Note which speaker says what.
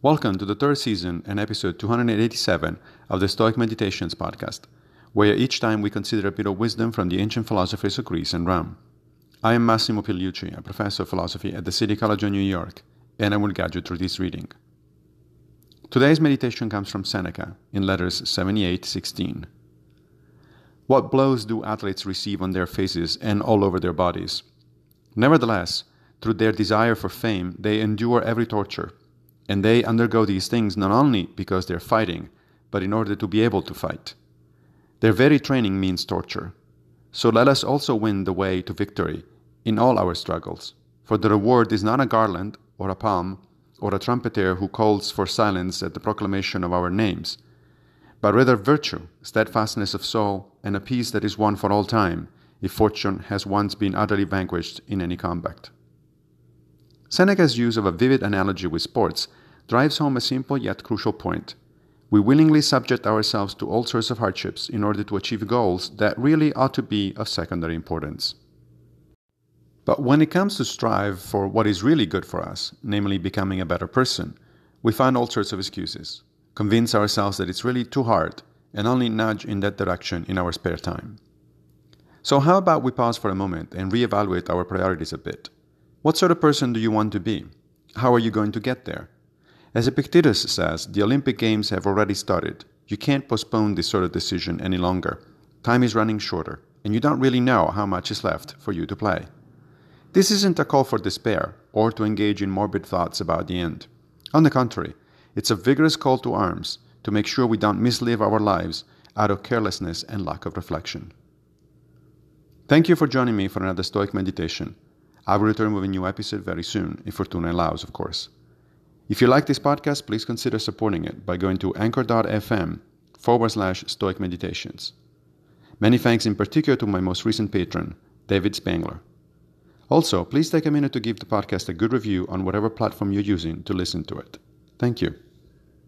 Speaker 1: Welcome to the third season and episode 287 of the Stoic Meditations podcast, where each time we consider a bit of wisdom from the ancient philosophers of Greece and Rome. I am Massimo Pigliucci, a professor of philosophy at the City College of New York, and I will guide you through this reading. Today's meditation comes from Seneca in letters 78:16. What blows do athletes receive on their faces and all over their bodies? Nevertheless, through their desire for fame, they endure every torture. And they undergo these things not only because they're fighting, but in order to be able to fight. Their very training means torture. So let us also win the way to victory in all our struggles. For the reward is not a garland, or a palm, or a trumpeter who calls for silence at the proclamation of our names, but rather virtue, steadfastness of soul, and a peace that is won for all time, if fortune has once been utterly vanquished in any combat. Seneca's use of a vivid analogy with sports drives home a simple yet crucial point. We willingly subject ourselves to all sorts of hardships in order to achieve goals that really ought to be of secondary importance. But when it comes to strive for what is really good for us, namely becoming a better person, we find all sorts of excuses, convince ourselves that it's really too hard, and only nudge in that direction in our spare time. So, how about we pause for a moment and reevaluate our priorities a bit? What sort of person do you want to be? How are you going to get there? As Epictetus says, the Olympic Games have already started. You can't postpone this sort of decision any longer. Time is running shorter, and you don't really know how much is left for you to play. This isn't a call for despair or to engage in morbid thoughts about the end. On the contrary, it's a vigorous call to arms to make sure we don't mislive our lives out of carelessness and lack of reflection. Thank you for joining me for another Stoic meditation. I will return with a new episode very soon, if Fortuna allows, of course. If you like this podcast, please consider supporting it by going to anchor.fm forward slash stoic meditations. Many thanks in particular to my most recent patron, David Spangler. Also, please take a minute to give the podcast a good review on whatever platform you're using to listen to it. Thank you.